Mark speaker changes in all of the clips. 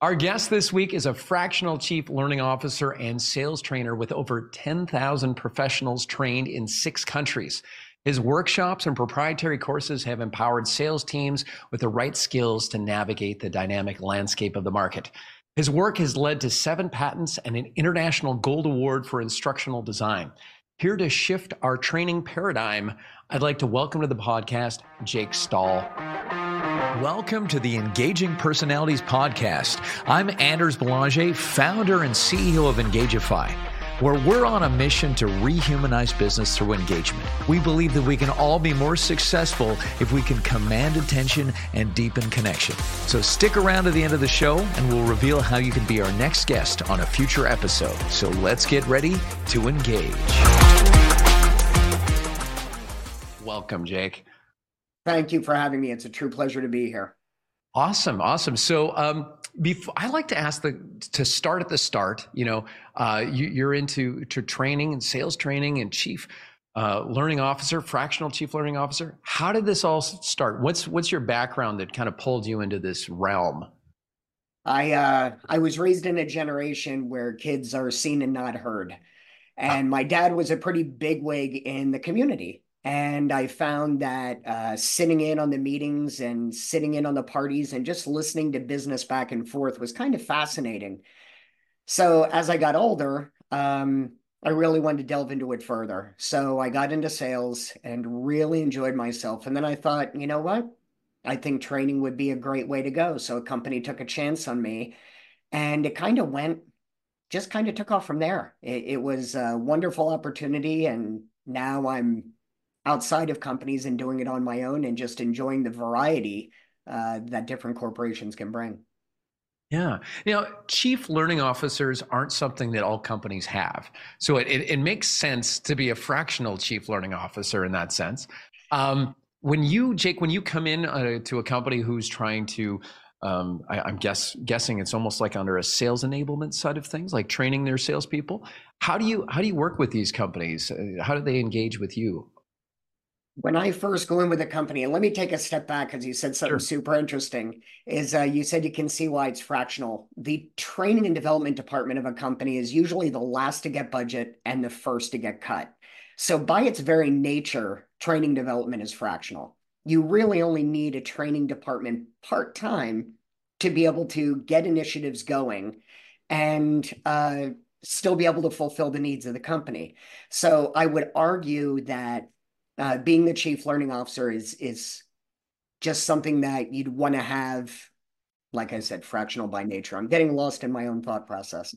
Speaker 1: Our guest this week is a fractional chief learning officer and sales trainer with over 10,000 professionals trained in six countries. His workshops and proprietary courses have empowered sales teams with the right skills to navigate the dynamic landscape of the market. His work has led to seven patents and an International Gold Award for instructional design. Here to shift our training paradigm, I'd like to welcome to the podcast Jake Stahl. Welcome to the Engaging Personalities Podcast. I'm Anders Belanger, founder and CEO of Engagify, where we're on a mission to rehumanize business through engagement. We believe that we can all be more successful if we can command attention and deepen connection. So stick around to the end of the show and we'll reveal how you can be our next guest on a future episode. So let's get ready to engage. Welcome, Jake.
Speaker 2: Thank you for having me. It's a true pleasure to be here.
Speaker 1: Awesome, awesome. So, um, before I like to ask the to start at the start. You know, uh, you, are into to training and sales training and chief uh, learning officer, fractional chief learning officer. How did this all start? What's what's your background that kind of pulled you into this realm?
Speaker 2: I uh, I was raised in a generation where kids are seen and not heard, and my dad was a pretty big wig in the community. And I found that uh, sitting in on the meetings and sitting in on the parties and just listening to business back and forth was kind of fascinating. So as I got older, um, I really wanted to delve into it further. So I got into sales and really enjoyed myself. And then I thought, you know what? I think training would be a great way to go. So a company took a chance on me and it kind of went, just kind of took off from there. It, it was a wonderful opportunity. And now I'm outside of companies and doing it on my own and just enjoying the variety uh, that different corporations can bring.
Speaker 1: Yeah. You know, chief learning officers aren't something that all companies have. So it, it, it makes sense to be a fractional chief learning officer in that sense. Um, when you, Jake, when you come in uh, to a company who's trying to, um, I, am guess, guessing it's almost like under a sales enablement side of things, like training their salespeople. How do you how do you work with these companies? Uh, how do they engage with you?
Speaker 2: When I first go in with a company, and let me take a step back because you said something sure. super interesting. Is uh, you said you can see why it's fractional. The training and development department of a company is usually the last to get budget and the first to get cut. So by its very nature, training development is fractional. You really only need a training department part time to be able to get initiatives going and uh, still be able to fulfill the needs of the company. So I would argue that uh, being the chief learning officer is is just something that you'd want to have like i said fractional by nature. I'm getting lost in my own thought process.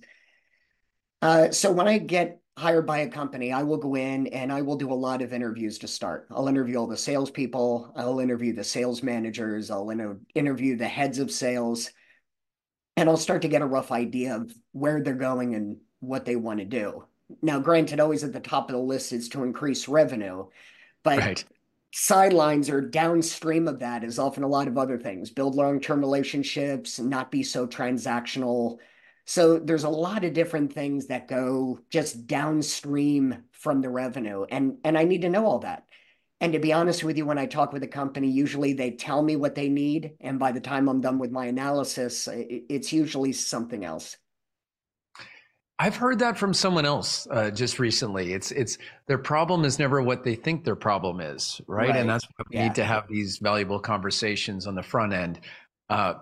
Speaker 2: Uh, so when i get hired by a company i will go in and i will do a lot of interviews to start. I'll interview all the salespeople. I'll interview the sales managers. I'll inter- interview the heads of sales. And i'll start to get a rough idea of where they're going and what they want to do. Now granted always at the top of the list is to increase revenue but right. sidelines or downstream of that is often a lot of other things build long term relationships, not be so transactional. So there's a lot of different things that go just downstream from the revenue. And, and I need to know all that. And to be honest with you, when I talk with a company, usually they tell me what they need. And by the time I'm done with my analysis, it's usually something else.
Speaker 1: I've heard that from someone else uh, just recently. It's it's their problem is never what they think their problem is, right? right. And that's why we yeah. need to have these valuable conversations on the front end. Uh,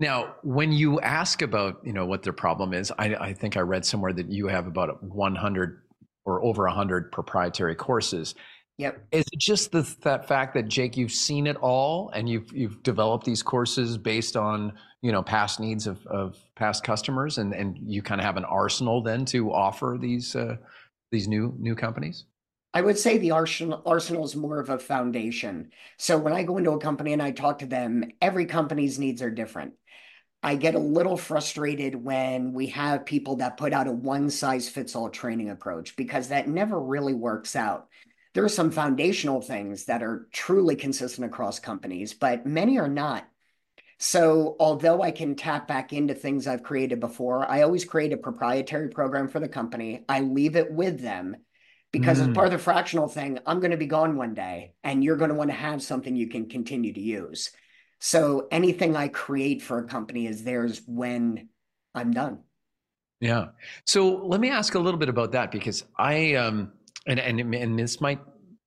Speaker 1: now, when you ask about you know what their problem is, I, I think I read somewhere that you have about 100 or over 100 proprietary courses.
Speaker 2: Yep.
Speaker 1: Is it just the, that fact that Jake, you've seen it all, and you've you've developed these courses based on you know past needs of, of past customers, and and you kind of have an arsenal then to offer these uh, these new new companies?
Speaker 2: I would say the arsenal arsenal is more of a foundation. So when I go into a company and I talk to them, every company's needs are different. I get a little frustrated when we have people that put out a one size fits all training approach because that never really works out there are some foundational things that are truly consistent across companies, but many are not. So, although I can tap back into things I've created before, I always create a proprietary program for the company. I leave it with them because, mm. as part of the fractional thing, I'm going to be gone one day and you're going to want to have something you can continue to use. So anything I create for a company is theirs when I'm done.
Speaker 1: Yeah. So let me ask a little bit about that because I um and and and this might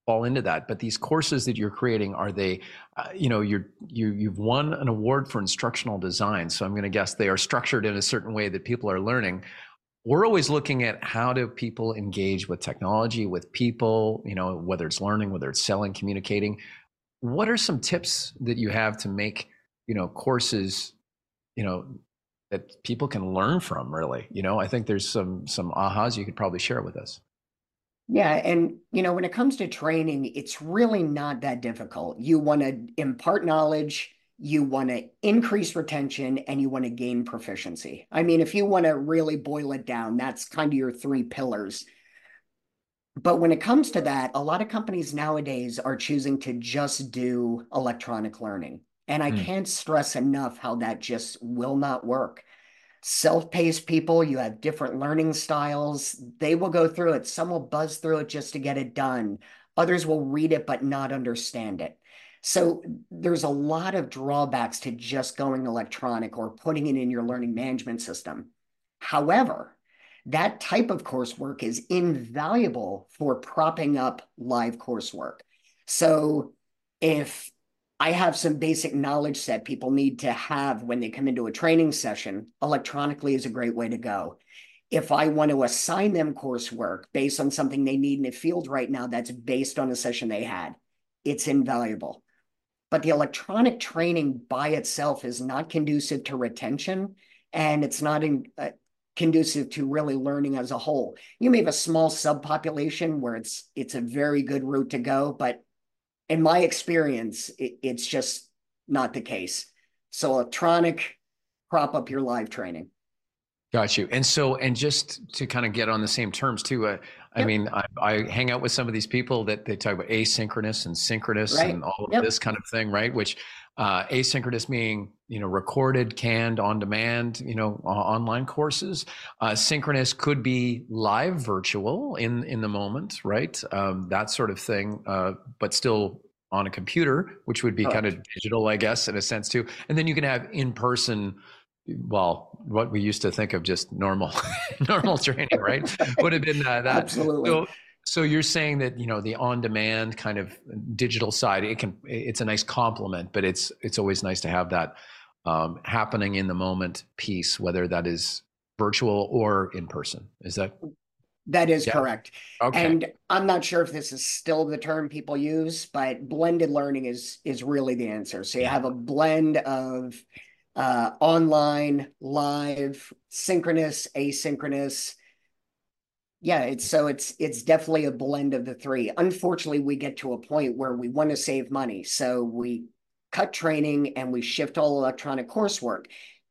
Speaker 1: fall into that but these courses that you're creating are they uh, you know you're you you've won an award for instructional design so i'm going to guess they are structured in a certain way that people are learning. We're always looking at how do people engage with technology with people you know whether it's learning whether it's selling communicating. What are some tips that you have to make you know courses you know that people can learn from really? You know i think there's some some ahas you could probably share with us
Speaker 2: yeah, and you know, when it comes to training, it's really not that difficult. You want to impart knowledge, you want to increase retention, and you want to gain proficiency. I mean, if you want to really boil it down, that's kind of your three pillars. But when it comes to that, a lot of companies nowadays are choosing to just do electronic learning. And I mm. can't stress enough how that just will not work self-paced people you have different learning styles. They will go through it. Some will buzz through it just to get it done. Others will read it but not understand it. So there's a lot of drawbacks to just going electronic or putting it in your learning management system. However that type of coursework is invaluable for propping up live coursework. So if I have some basic knowledge set people need to have when they come into a training session. Electronically is a great way to go. If I want to assign them coursework based on something they need in the field right now that's based on a session they had, it's invaluable. But the electronic training by itself is not conducive to retention and it's not in, uh, conducive to really learning as a whole. You may have a small subpopulation where it's it's a very good route to go, but in my experience, it, it's just not the case. So electronic prop up your live training.
Speaker 1: Got you. And so, and just to kind of get on the same terms too, uh, I mean, I, I, hang out with some of these people that they talk about asynchronous and synchronous right. and all of yep. this kind of thing, right? Which uh, asynchronous meaning, you know, recorded, canned, on demand, you know, uh, online courses. Uh, synchronous could be live virtual in, in the moment, right? Um, that sort of thing, uh, but still on a computer, which would be kind of digital, I guess, in a sense too. And then you can have in person well, what we used to think of just normal, normal training, right? Would have been uh, that.
Speaker 2: Absolutely.
Speaker 1: So, so you're saying that you know the on-demand kind of digital side, it can it's a nice complement, but it's it's always nice to have that um, happening in the moment piece, whether that is virtual or in person. Is that?
Speaker 2: That is yeah. correct. Okay. And I'm not sure if this is still the term people use, but blended learning is is really the answer. So you have a blend of uh, online, live, synchronous, asynchronous. Yeah, it's so it's it's definitely a blend of the three. Unfortunately, we get to a point where we want to save money, so we cut training and we shift all electronic coursework,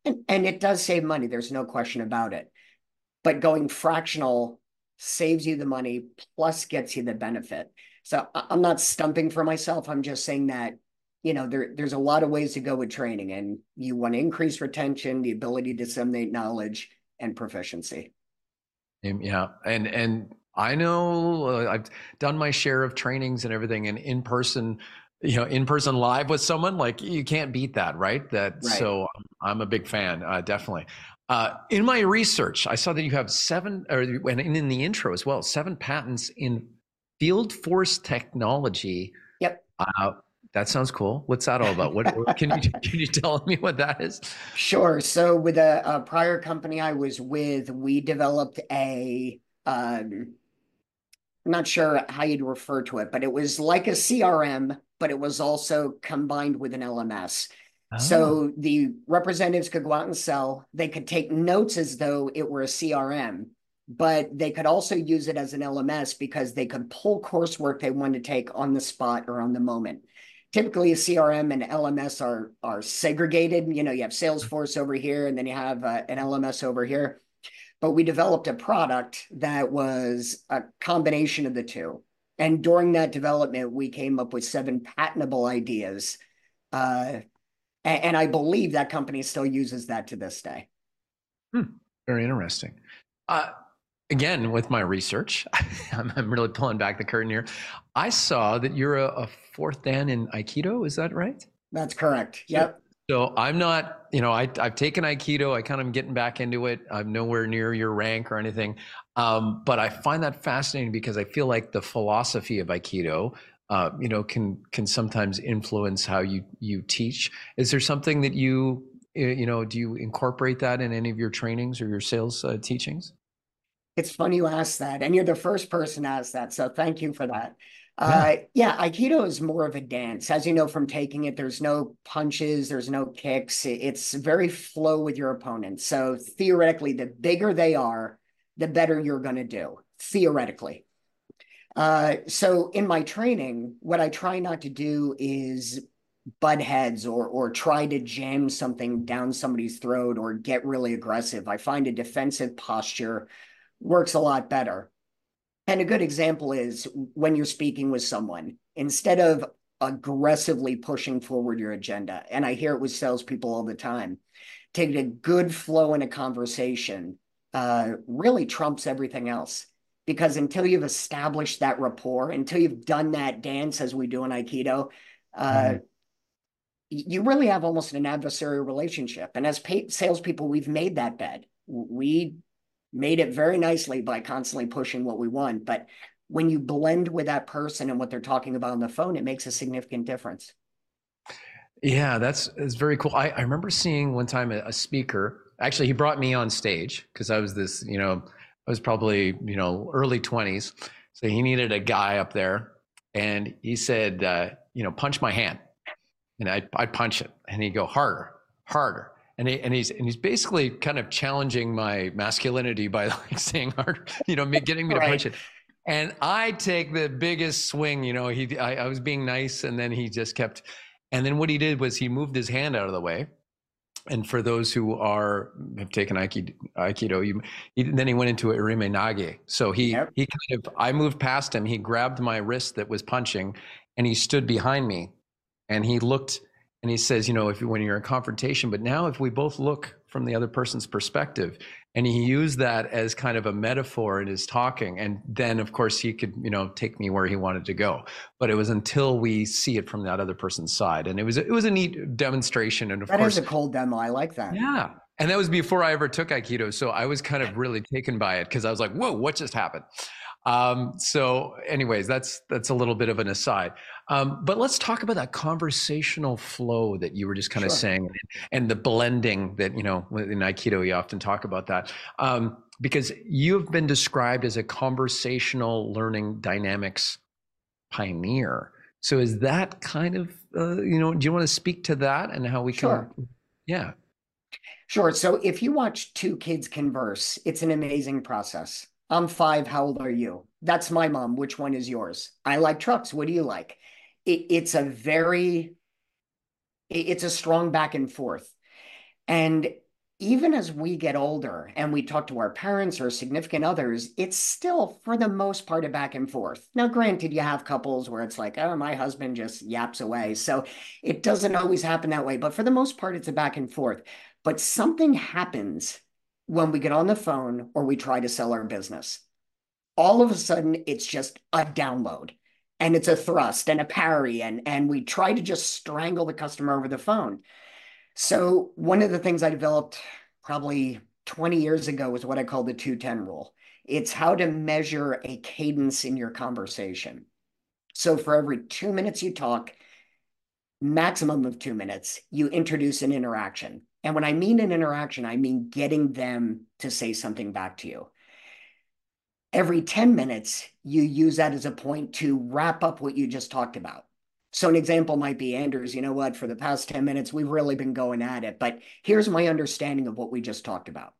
Speaker 2: and and it does save money. There's no question about it. But going fractional saves you the money plus gets you the benefit. So I'm not stumping for myself. I'm just saying that you know there there's a lot of ways to go with training and you want to increase retention the ability to disseminate knowledge and proficiency
Speaker 1: yeah and and i know uh, i've done my share of trainings and everything and in person you know in person live with someone like you can't beat that right that right. so i'm a big fan uh, definitely uh, in my research i saw that you have seven or and in the intro as well seven patents in field force technology
Speaker 2: yep
Speaker 1: uh, that sounds cool. What's that all about? What, what can you can you tell me what that is?
Speaker 2: Sure. So with a, a prior company I was with, we developed a um, I'm not sure how you'd refer to it, but it was like a CRM, but it was also combined with an LMS. Oh. So the representatives could go out and sell. They could take notes as though it were a CRM, but they could also use it as an LMS because they could pull coursework they wanted to take on the spot or on the moment typically a CRM and LMS are are segregated. You know, you have Salesforce over here, and then you have uh, an LMS over here. But we developed a product that was a combination of the two. And during that development, we came up with seven patentable ideas. Uh, and, and, I believe that company still uses that to this day.
Speaker 1: Hmm. Very interesting. Uh, again, with my research, I'm, I'm, really pulling back the curtain here. I saw that you're a, a fourth Dan in Aikido. Is that right?
Speaker 2: That's correct. Yep.
Speaker 1: So I'm not, you know, I, I've taken Aikido. I kind of am getting back into it. I'm nowhere near your rank or anything. Um, but I find that fascinating because I feel like the philosophy of Aikido, uh, you know, can can sometimes influence how you you teach. Is there something that you, you know, do you incorporate that in any of your trainings or your sales uh, teachings?
Speaker 2: It's funny you asked that, and you're the first person to ask that. So thank you for that. Uh, yeah, Aikido is more of a dance. As you know from taking it, there's no punches, there's no kicks. It's very flow with your opponent. So theoretically, the bigger they are, the better you're going to do, theoretically. Uh, so in my training, what I try not to do is butt heads or or try to jam something down somebody's throat or get really aggressive. I find a defensive posture works a lot better. And a good example is when you're speaking with someone, instead of aggressively pushing forward your agenda, and I hear it with salespeople all the time, taking a good flow in a conversation uh, really trumps everything else. Because until you've established that rapport, until you've done that dance as we do in Aikido, uh, mm. you really have almost an adversarial relationship. And as pay- salespeople, we've made that bed. We made it very nicely by constantly pushing what we want. But when you blend with that person and what they're talking about on the phone, it makes a significant difference.
Speaker 1: Yeah, that's that's very cool. I, I remember seeing one time a, a speaker. Actually, he brought me on stage because I was this, you know, I was probably, you know, early 20s. So he needed a guy up there. And he said, uh, you know, punch my hand. And I I punch it. And he'd go harder, harder and he, and he's and he's basically kind of challenging my masculinity by like saying hard, you know, me getting me to right. punch it. And I take the biggest swing, you know. He, I, I, was being nice, and then he just kept. And then what he did was he moved his hand out of the way. And for those who are have taken Aikido, Aikido you, he, then he went into Irimi Nage. So he yep. he kind of I moved past him. He grabbed my wrist that was punching, and he stood behind me, and he looked and he says, you know, if when you're in confrontation, but now if we both look from the other person's perspective, and he used that as kind of a metaphor in his talking, and then of course he could, you know, take me where he wanted to go. But it was until we see it from that other person's side, and it was it was a neat demonstration. And of
Speaker 2: that
Speaker 1: course,
Speaker 2: that is a cold demo. I like that.
Speaker 1: Yeah, and that was before I ever took Aikido, so I was kind of really taken by it because I was like, whoa, what just happened? Um, so, anyways, that's that's a little bit of an aside. Um, but let's talk about that conversational flow that you were just kind of sure. saying, and the blending that you know in Aikido you often talk about that um, because you've been described as a conversational learning dynamics pioneer. So, is that kind of uh, you know? Do you want to speak to that and how we
Speaker 2: sure.
Speaker 1: can? Yeah.
Speaker 2: Sure. So if you watch two kids converse, it's an amazing process. I'm five. How old are you? That's my mom. Which one is yours? I like trucks. What do you like? It, it's a very, it's a strong back and forth. And even as we get older and we talk to our parents or significant others, it's still, for the most part, a back and forth. Now, granted, you have couples where it's like, oh, my husband just yaps away. So it doesn't always happen that way. But for the most part, it's a back and forth. But something happens when we get on the phone or we try to sell our business. All of a sudden, it's just a download and it's a thrust and a parry, and, and we try to just strangle the customer over the phone. So, one of the things I developed probably 20 years ago was what I call the 210 rule. It's how to measure a cadence in your conversation. So, for every two minutes you talk, maximum of two minutes, you introduce an interaction. And when I mean an interaction, I mean getting them to say something back to you. Every 10 minutes, you use that as a point to wrap up what you just talked about. So, an example might be Anders, you know what, for the past 10 minutes, we've really been going at it, but here's my understanding of what we just talked about.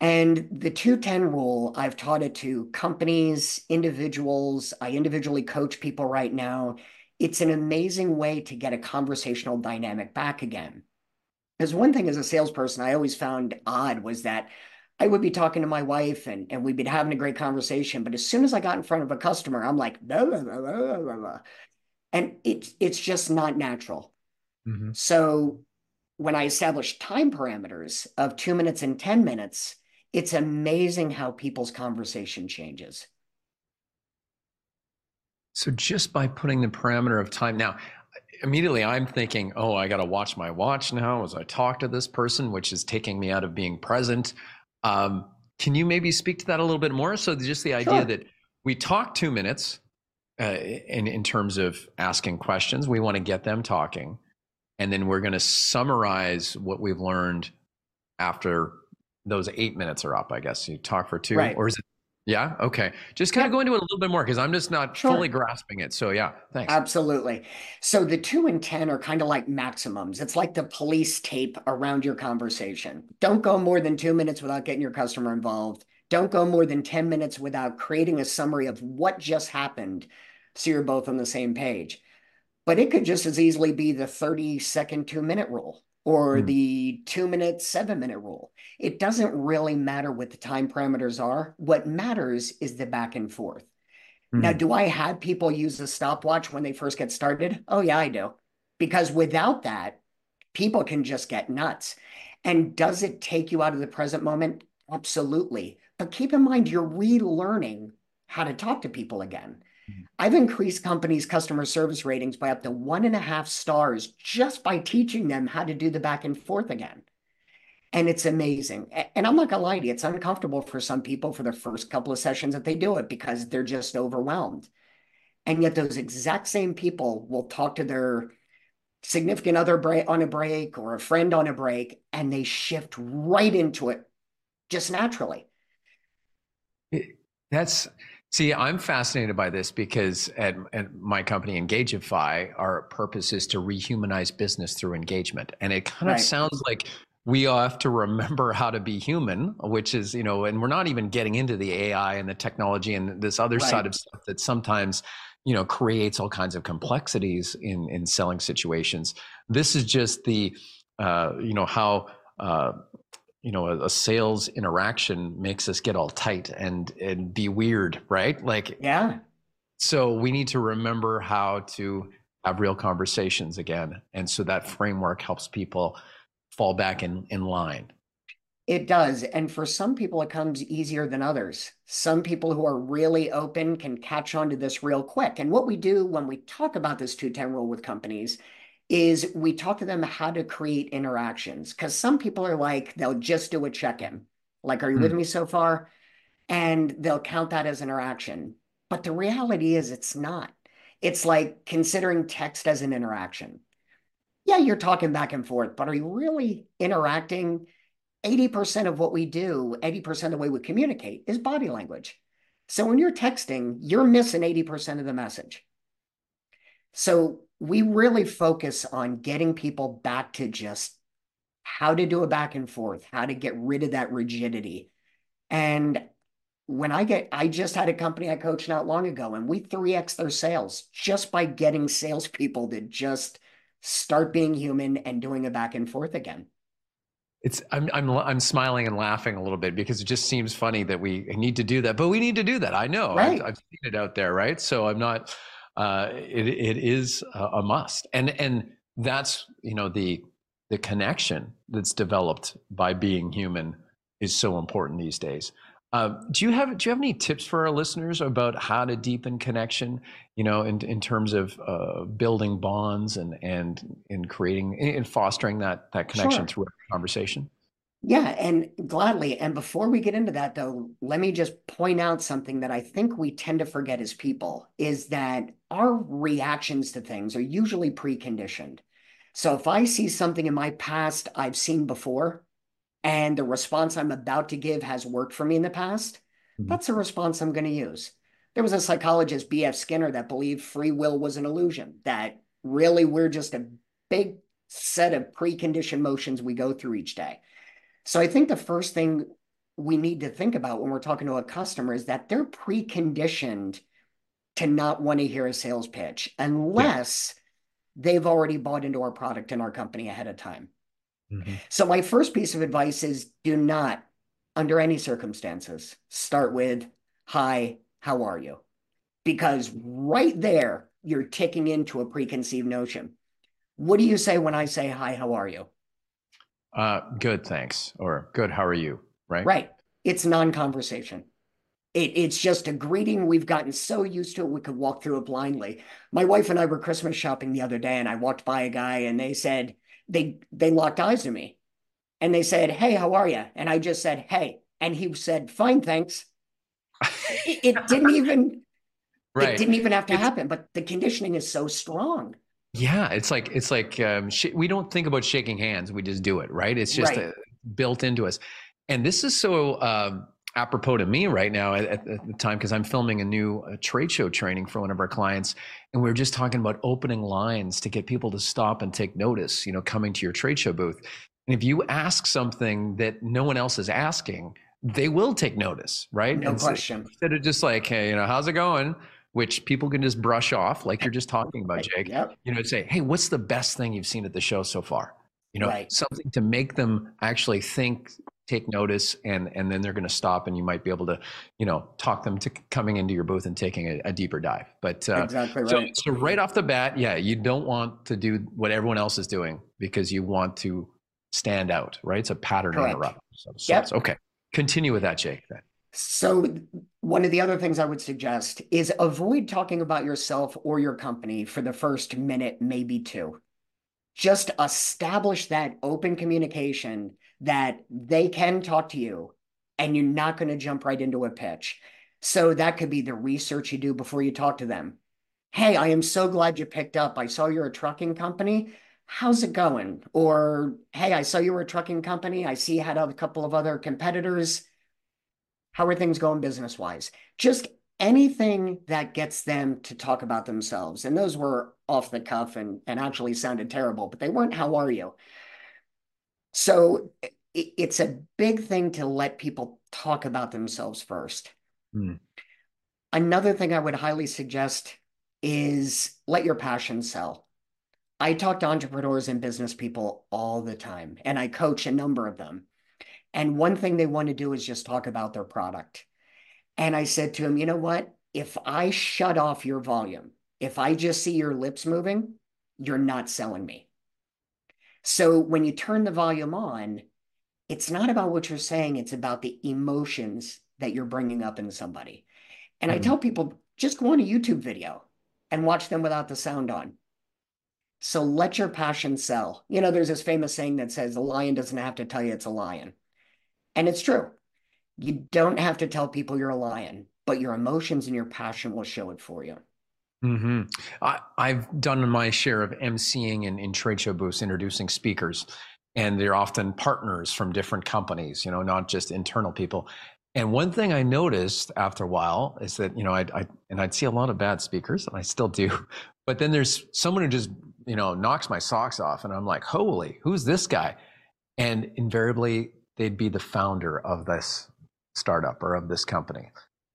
Speaker 2: And the 210 rule, I've taught it to companies, individuals. I individually coach people right now. It's an amazing way to get a conversational dynamic back again. Because one thing as a salesperson, I always found odd was that I would be talking to my wife and, and we'd be having a great conversation. But as soon as I got in front of a customer, I'm like, blah, blah, blah, blah, blah. and it's it's just not natural. Mm-hmm. So when I establish time parameters of two minutes and 10 minutes, it's amazing how people's conversation changes.
Speaker 1: So just by putting the parameter of time now, immediately I'm thinking, oh, I got to watch my watch now as I talk to this person, which is taking me out of being present. Um, can you maybe speak to that a little bit more? So just the idea sure. that we talk two minutes uh, in in terms of asking questions, we want to get them talking, and then we're going to summarize what we've learned after those eight minutes are up. I guess you talk for two,
Speaker 2: right.
Speaker 1: or is it yeah. Okay. Just kind yeah. of go into it a little bit more because I'm just not sure. fully grasping it. So yeah, thanks.
Speaker 2: Absolutely. So the two and 10 are kind of like maximums. It's like the police tape around your conversation. Don't go more than two minutes without getting your customer involved. Don't go more than 10 minutes without creating a summary of what just happened so you're both on the same page. But it could just as easily be the 30 second, two minute rule or mm. the two minute, seven minute rule. It doesn't really matter what the time parameters are. What matters is the back and forth. Mm. Now, do I have people use a stopwatch when they first get started? Oh, yeah, I do. Because without that, people can just get nuts. And does it take you out of the present moment? Absolutely. But keep in mind, you're relearning how to talk to people again. I've increased companies' customer service ratings by up to one and a half stars just by teaching them how to do the back and forth again. And it's amazing. And I'm not to lie to you, it's uncomfortable for some people for the first couple of sessions that they do it because they're just overwhelmed. And yet, those exact same people will talk to their significant other on a break or a friend on a break, and they shift right into it just naturally.
Speaker 1: That's See, I'm fascinated by this because at, at, my company, Engagify, our purpose is to rehumanize business through engagement. And it kind right. of sounds like we all have to remember how to be human, which is, you know, and we're not even getting into the AI and the technology and this other right. side of stuff that sometimes, you know, creates all kinds of complexities in in selling situations. This is just the, uh, you know, how uh, you know a, a, sales interaction makes us get all tight and and be weird right? Like
Speaker 2: yeah.
Speaker 1: so we need to remember how to have real conversations again. And so that framework helps people fall back in in line.
Speaker 2: It does. And for some people it comes easier than others. Some people who are really open can catch on to this real quick. And what we do when we talk about this 210 rule with companies is we talk to them how to create interactions because some people are like they'll just do a check-in. Like are you mm. with me so far? And they'll count that as interaction. But the reality is it's not. It's like considering text as an interaction. Yeah you're talking back and forth but are you really interacting? 80% of what we do 80% of the way we communicate is body language. So when you're texting you're missing 80% of the message so we really focus on getting people back to just how to do a back and forth, how to get rid of that rigidity. And when I get, I just had a company I coached not long ago, and we 3x their sales just by getting salespeople to just start being human and doing a back and forth again.
Speaker 1: It's I'm I'm I'm smiling and laughing a little bit because it just seems funny that we need to do that, but we need to do that. I know
Speaker 2: right.
Speaker 1: I've, I've seen it out there, right? So I'm not uh, it, it is a must. And and that's you know the the connection that's developed by being human is so important these days. Uh, do you have do you have any tips for our listeners about how to deepen connection? You know, in in terms of uh, building bonds and and in creating and fostering that that connection sure. through a conversation.
Speaker 2: Yeah, and gladly. And before we get into that, though, let me just point out something that I think we tend to forget as people is that our reactions to things are usually preconditioned. So if I see something in my past I've seen before, and the response I'm about to give has worked for me in the past, mm-hmm. that's a response I'm going to use. There was a psychologist, B.F. Skinner, that believed free will was an illusion, that really we're just a big set of preconditioned motions we go through each day. So I think the first thing we need to think about when we're talking to a customer is that they're preconditioned to not want to hear a sales pitch unless yeah. they've already bought into our product and our company ahead of time. Mm-hmm. So my first piece of advice is do not under any circumstances start with hi, how are you? Because right there you're ticking into a preconceived notion. What do you say when I say hi, how are you?
Speaker 1: Uh, good, thanks. Or good, how are you? Right.
Speaker 2: Right. It's non conversation. It, it's just a greeting. We've gotten so used to it, we could walk through it blindly. My wife and I were Christmas shopping the other day, and I walked by a guy, and they said they they locked eyes with me, and they said, "Hey, how are you?" And I just said, "Hey," and he said, "Fine, thanks." it, it, didn't even right. it didn't even have to it's, happen, but the conditioning is so strong.
Speaker 1: Yeah, it's like it's like um, sh- we don't think about shaking hands; we just do it, right? It's just right. A, built into us. And this is so um, apropos to me right now at, at the time because I'm filming a new uh, trade show training for one of our clients, and we are just talking about opening lines to get people to stop and take notice. You know, coming to your trade show booth, and if you ask something that no one else is asking, they will take notice, right?
Speaker 2: No
Speaker 1: and
Speaker 2: question.
Speaker 1: So instead of just like, hey, you know, how's it going? Which people can just brush off, like you're just talking about, Jake. Yep. You know, say, hey, what's the best thing you've seen at the show so far? You know, right. something to make them actually think take notice and and then they're going to stop and you might be able to you know talk them to coming into your booth and taking a, a deeper dive but uh,
Speaker 2: exactly
Speaker 1: right. So, so right off the bat yeah you don't want to do what everyone else is doing because you want to stand out right it's a pattern Correct. interrupt so, so yep. okay continue with that jake then
Speaker 2: so one of the other things i would suggest is avoid talking about yourself or your company for the first minute maybe two just establish that open communication that they can talk to you and you're not going to jump right into a pitch. So that could be the research you do before you talk to them. Hey, I am so glad you picked up. I saw you're a trucking company. How's it going? Or, hey, I saw you were a trucking company. I see you had a couple of other competitors. How are things going business wise? Just anything that gets them to talk about themselves. And those were off the cuff and, and actually sounded terrible, but they weren't, how are you? So it, it's a big thing to let people talk about themselves first. Hmm. Another thing I would highly suggest is let your passion sell. I talk to entrepreneurs and business people all the time, and I coach a number of them. And one thing they want to do is just talk about their product. And I said to him, you know what? If I shut off your volume, if I just see your lips moving, you're not selling me. So when you turn the volume on, it's not about what you're saying, it's about the emotions that you're bringing up in somebody. And mm-hmm. I tell people just go on a YouTube video and watch them without the sound on. So let your passion sell. You know, there's this famous saying that says a lion doesn't have to tell you it's a lion. And it's true. You don't have to tell people you're a lion, but your emotions and your passion will show it for you.
Speaker 1: Mm-hmm. I, have done my share of emceeing in, in trade show booths, introducing speakers, and they're often partners from different companies, you know, not just internal people. And one thing I noticed after a while is that, you know, I'd, I, and I'd see a lot of bad speakers, and I still do, but then there's someone who just, you know, knocks my socks off, and I'm like, holy, who's this guy? And invariably, they'd be the founder of this startup or of this company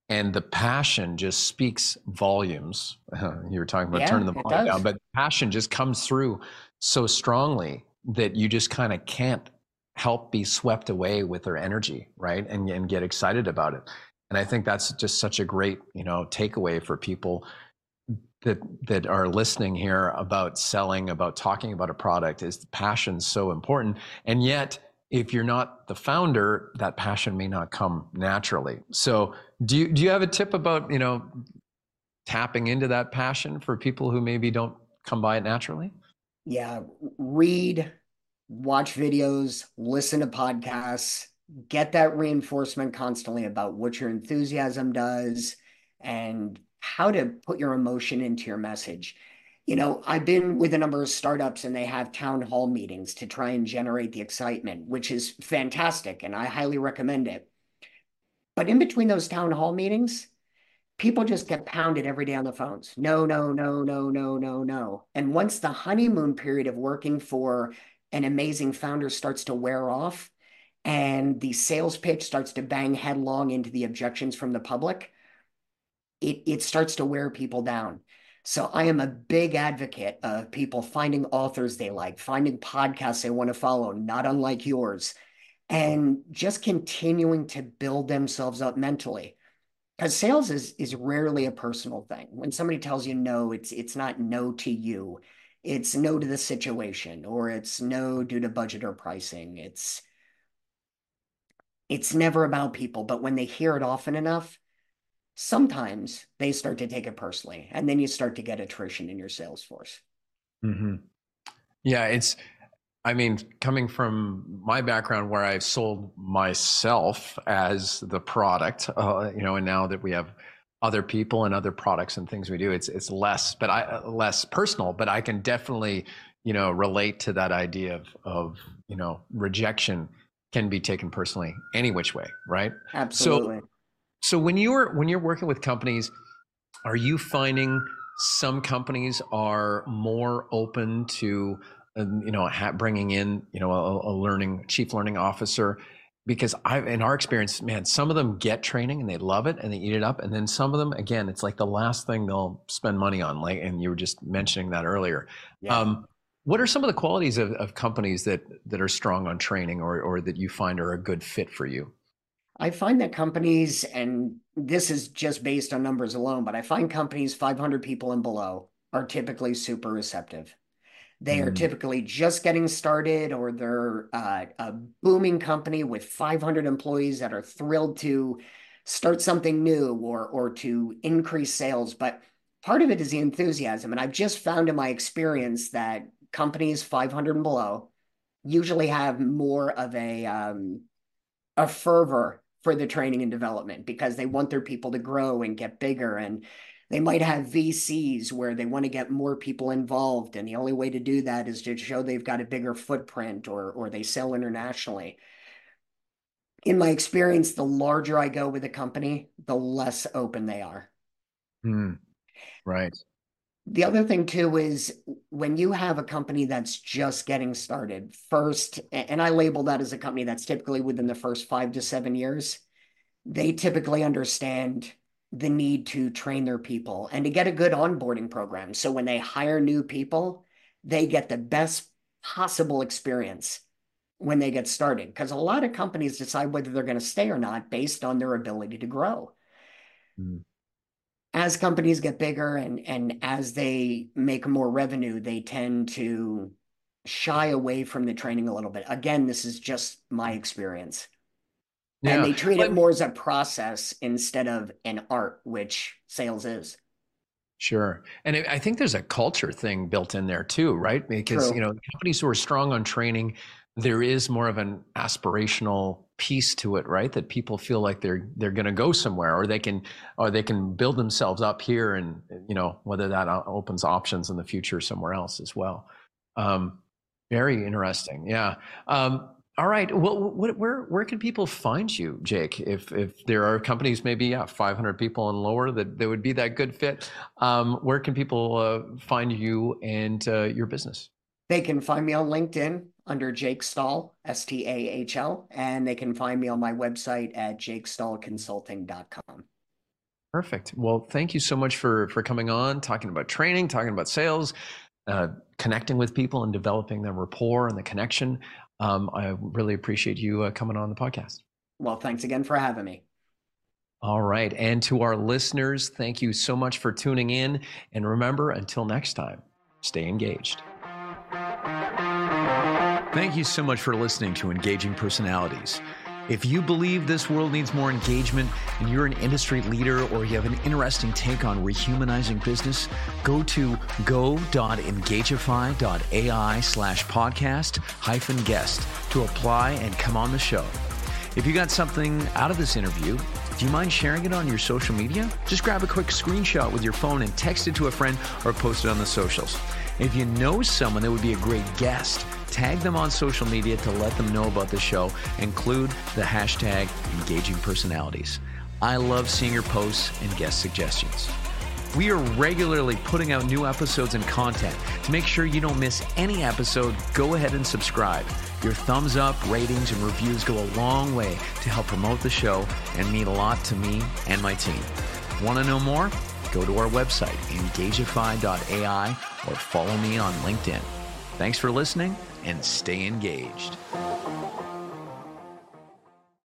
Speaker 1: and the passion just speaks volumes. you were talking about yeah, turning the volume down, but passion just comes through so strongly that you just kind of can't help be swept away with their energy, right? And and get excited about it. And I think that's just such a great, you know, takeaway for people that that are listening here about selling, about talking about a product is passion so important. And yet if you're not the founder, that passion may not come naturally. So, do you do you have a tip about you know tapping into that passion for people who maybe don't come by it naturally?
Speaker 2: Yeah, read, watch videos, listen to podcasts, get that reinforcement constantly about what your enthusiasm does and how to put your emotion into your message you know, I've been with a number of startups and they have town hall meetings to try and generate the excitement, which is fantastic. And I highly recommend it. But in between those town hall meetings, people just get pounded every day on the phones. No, no, no, no, no, no, no. And once the honeymoon period of working for an amazing founder starts to wear off and the sales pitch starts to bang headlong into the objections from the public, it, it starts to wear people down. So I am a big advocate of people finding authors they like, finding podcasts they want to follow, not unlike yours, and just continuing to build themselves up mentally. Because sales is is rarely a personal thing. When somebody tells you no, it's it's not no to you. It's no to the situation, or it's no due to budget or pricing. It's it's never about people, but when they hear it often enough, sometimes they start to take it personally and then you start to get attrition in your sales force.
Speaker 1: Mm-hmm. yeah it's i mean coming from my background where i've sold myself as the product uh, you know and now that we have other people and other products and things we do it's it's less but i less personal but i can definitely you know relate to that idea of of you know rejection can be taken personally any which way right?
Speaker 2: Absolutely.
Speaker 1: so so when you're when you're working with companies, are you finding some companies are more open to um, you know bringing in you know a, a learning chief learning officer? Because I, in our experience, man, some of them get training and they love it and they eat it up, and then some of them, again, it's like the last thing they'll spend money on. Like, and you were just mentioning that earlier. Yeah. Um, what are some of the qualities of, of companies that that are strong on training, or or that you find are a good fit for you?
Speaker 2: I find that companies, and this is just based on numbers alone, but I find companies 500 people and below are typically super receptive. They mm. are typically just getting started, or they're uh, a booming company with 500 employees that are thrilled to start something new or or to increase sales. But part of it is the enthusiasm, and I've just found in my experience that companies 500 and below usually have more of a um, a fervor for the training and development because they want their people to grow and get bigger and they might have VCs where they want to get more people involved and the only way to do that is to show they've got a bigger footprint or or they sell internationally. In my experience, the larger I go with a company, the less open they are.
Speaker 1: Mm, right.
Speaker 2: The other thing too is when you have a company that's just getting started first, and I label that as a company that's typically within the first five to seven years, they typically understand the need to train their people and to get a good onboarding program. So when they hire new people, they get the best possible experience when they get started. Because a lot of companies decide whether they're going to stay or not based on their ability to grow. Mm as companies get bigger and and as they make more revenue, they tend to shy away from the training a little bit. Again, this is just my experience. Yeah. And they treat but, it more as a process instead of an art, which sales is.
Speaker 1: Sure. And I think there's a culture thing built in there too, right? Because, True. you know, companies who are strong on training, there is more of an aspirational piece to it right? That people feel like they're they're going to go somewhere or they can or they can build themselves up here and you know whether that opens options in the future somewhere else as well. Um, very interesting yeah. Um, all right well what, where where can people find you jake? If if there are companies maybe yeah 500 people and lower that, that would be that good fit um, where can people uh, find you and uh, your business?
Speaker 2: They can find me on LinkedIn under Jake Stahl, S T A H L, and they can find me on my website at jakestahlconsulting.com.
Speaker 1: Perfect. Well, thank you so much for for coming on, talking about training, talking about sales, uh, connecting with people, and developing the rapport and the connection. Um, I really appreciate you uh, coming on the podcast.
Speaker 2: Well, thanks again for having me.
Speaker 1: All right. And to our listeners, thank you so much for tuning in. And remember, until next time, stay engaged. Thank you so much for listening to Engaging Personalities. If you believe this world needs more engagement and you're an industry leader or you have an interesting take on rehumanizing business, go to go.engagify.ai slash podcast hyphen guest to apply and come on the show. If you got something out of this interview, do you mind sharing it on your social media? Just grab a quick screenshot with your phone and text it to a friend or post it on the socials. If you know someone that would be a great guest, tag them on social media to let them know about the show. Include the hashtag engaging personalities. I love seeing your posts and guest suggestions. We are regularly putting out new episodes and content. To make sure you don't miss any episode, go ahead and subscribe. Your thumbs up, ratings, and reviews go a long way to help promote the show and mean a lot to me and my team. Want to know more? Go to our website, engagify.ai, or follow me on LinkedIn. Thanks for listening and stay engaged.